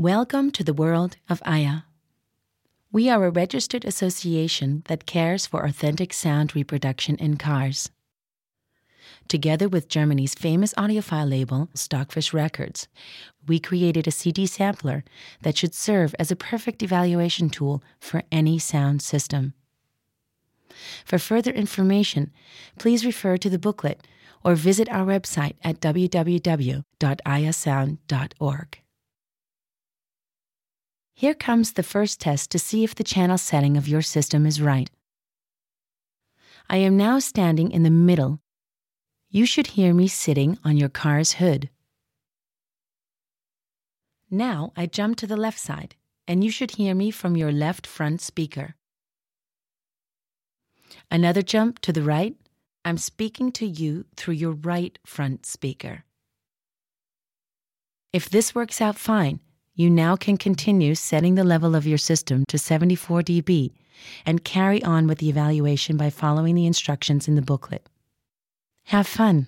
Welcome to the world of Aya. We are a registered association that cares for authentic sound reproduction in cars. Together with Germany's famous audiophile label, Stockfisch Records, we created a CD sampler that should serve as a perfect evaluation tool for any sound system. For further information, please refer to the booklet or visit our website at www.ayasound.org. Here comes the first test to see if the channel setting of your system is right. I am now standing in the middle. You should hear me sitting on your car's hood. Now I jump to the left side, and you should hear me from your left front speaker. Another jump to the right, I'm speaking to you through your right front speaker. If this works out fine, you now can continue setting the level of your system to 74 dB and carry on with the evaluation by following the instructions in the booklet. Have fun!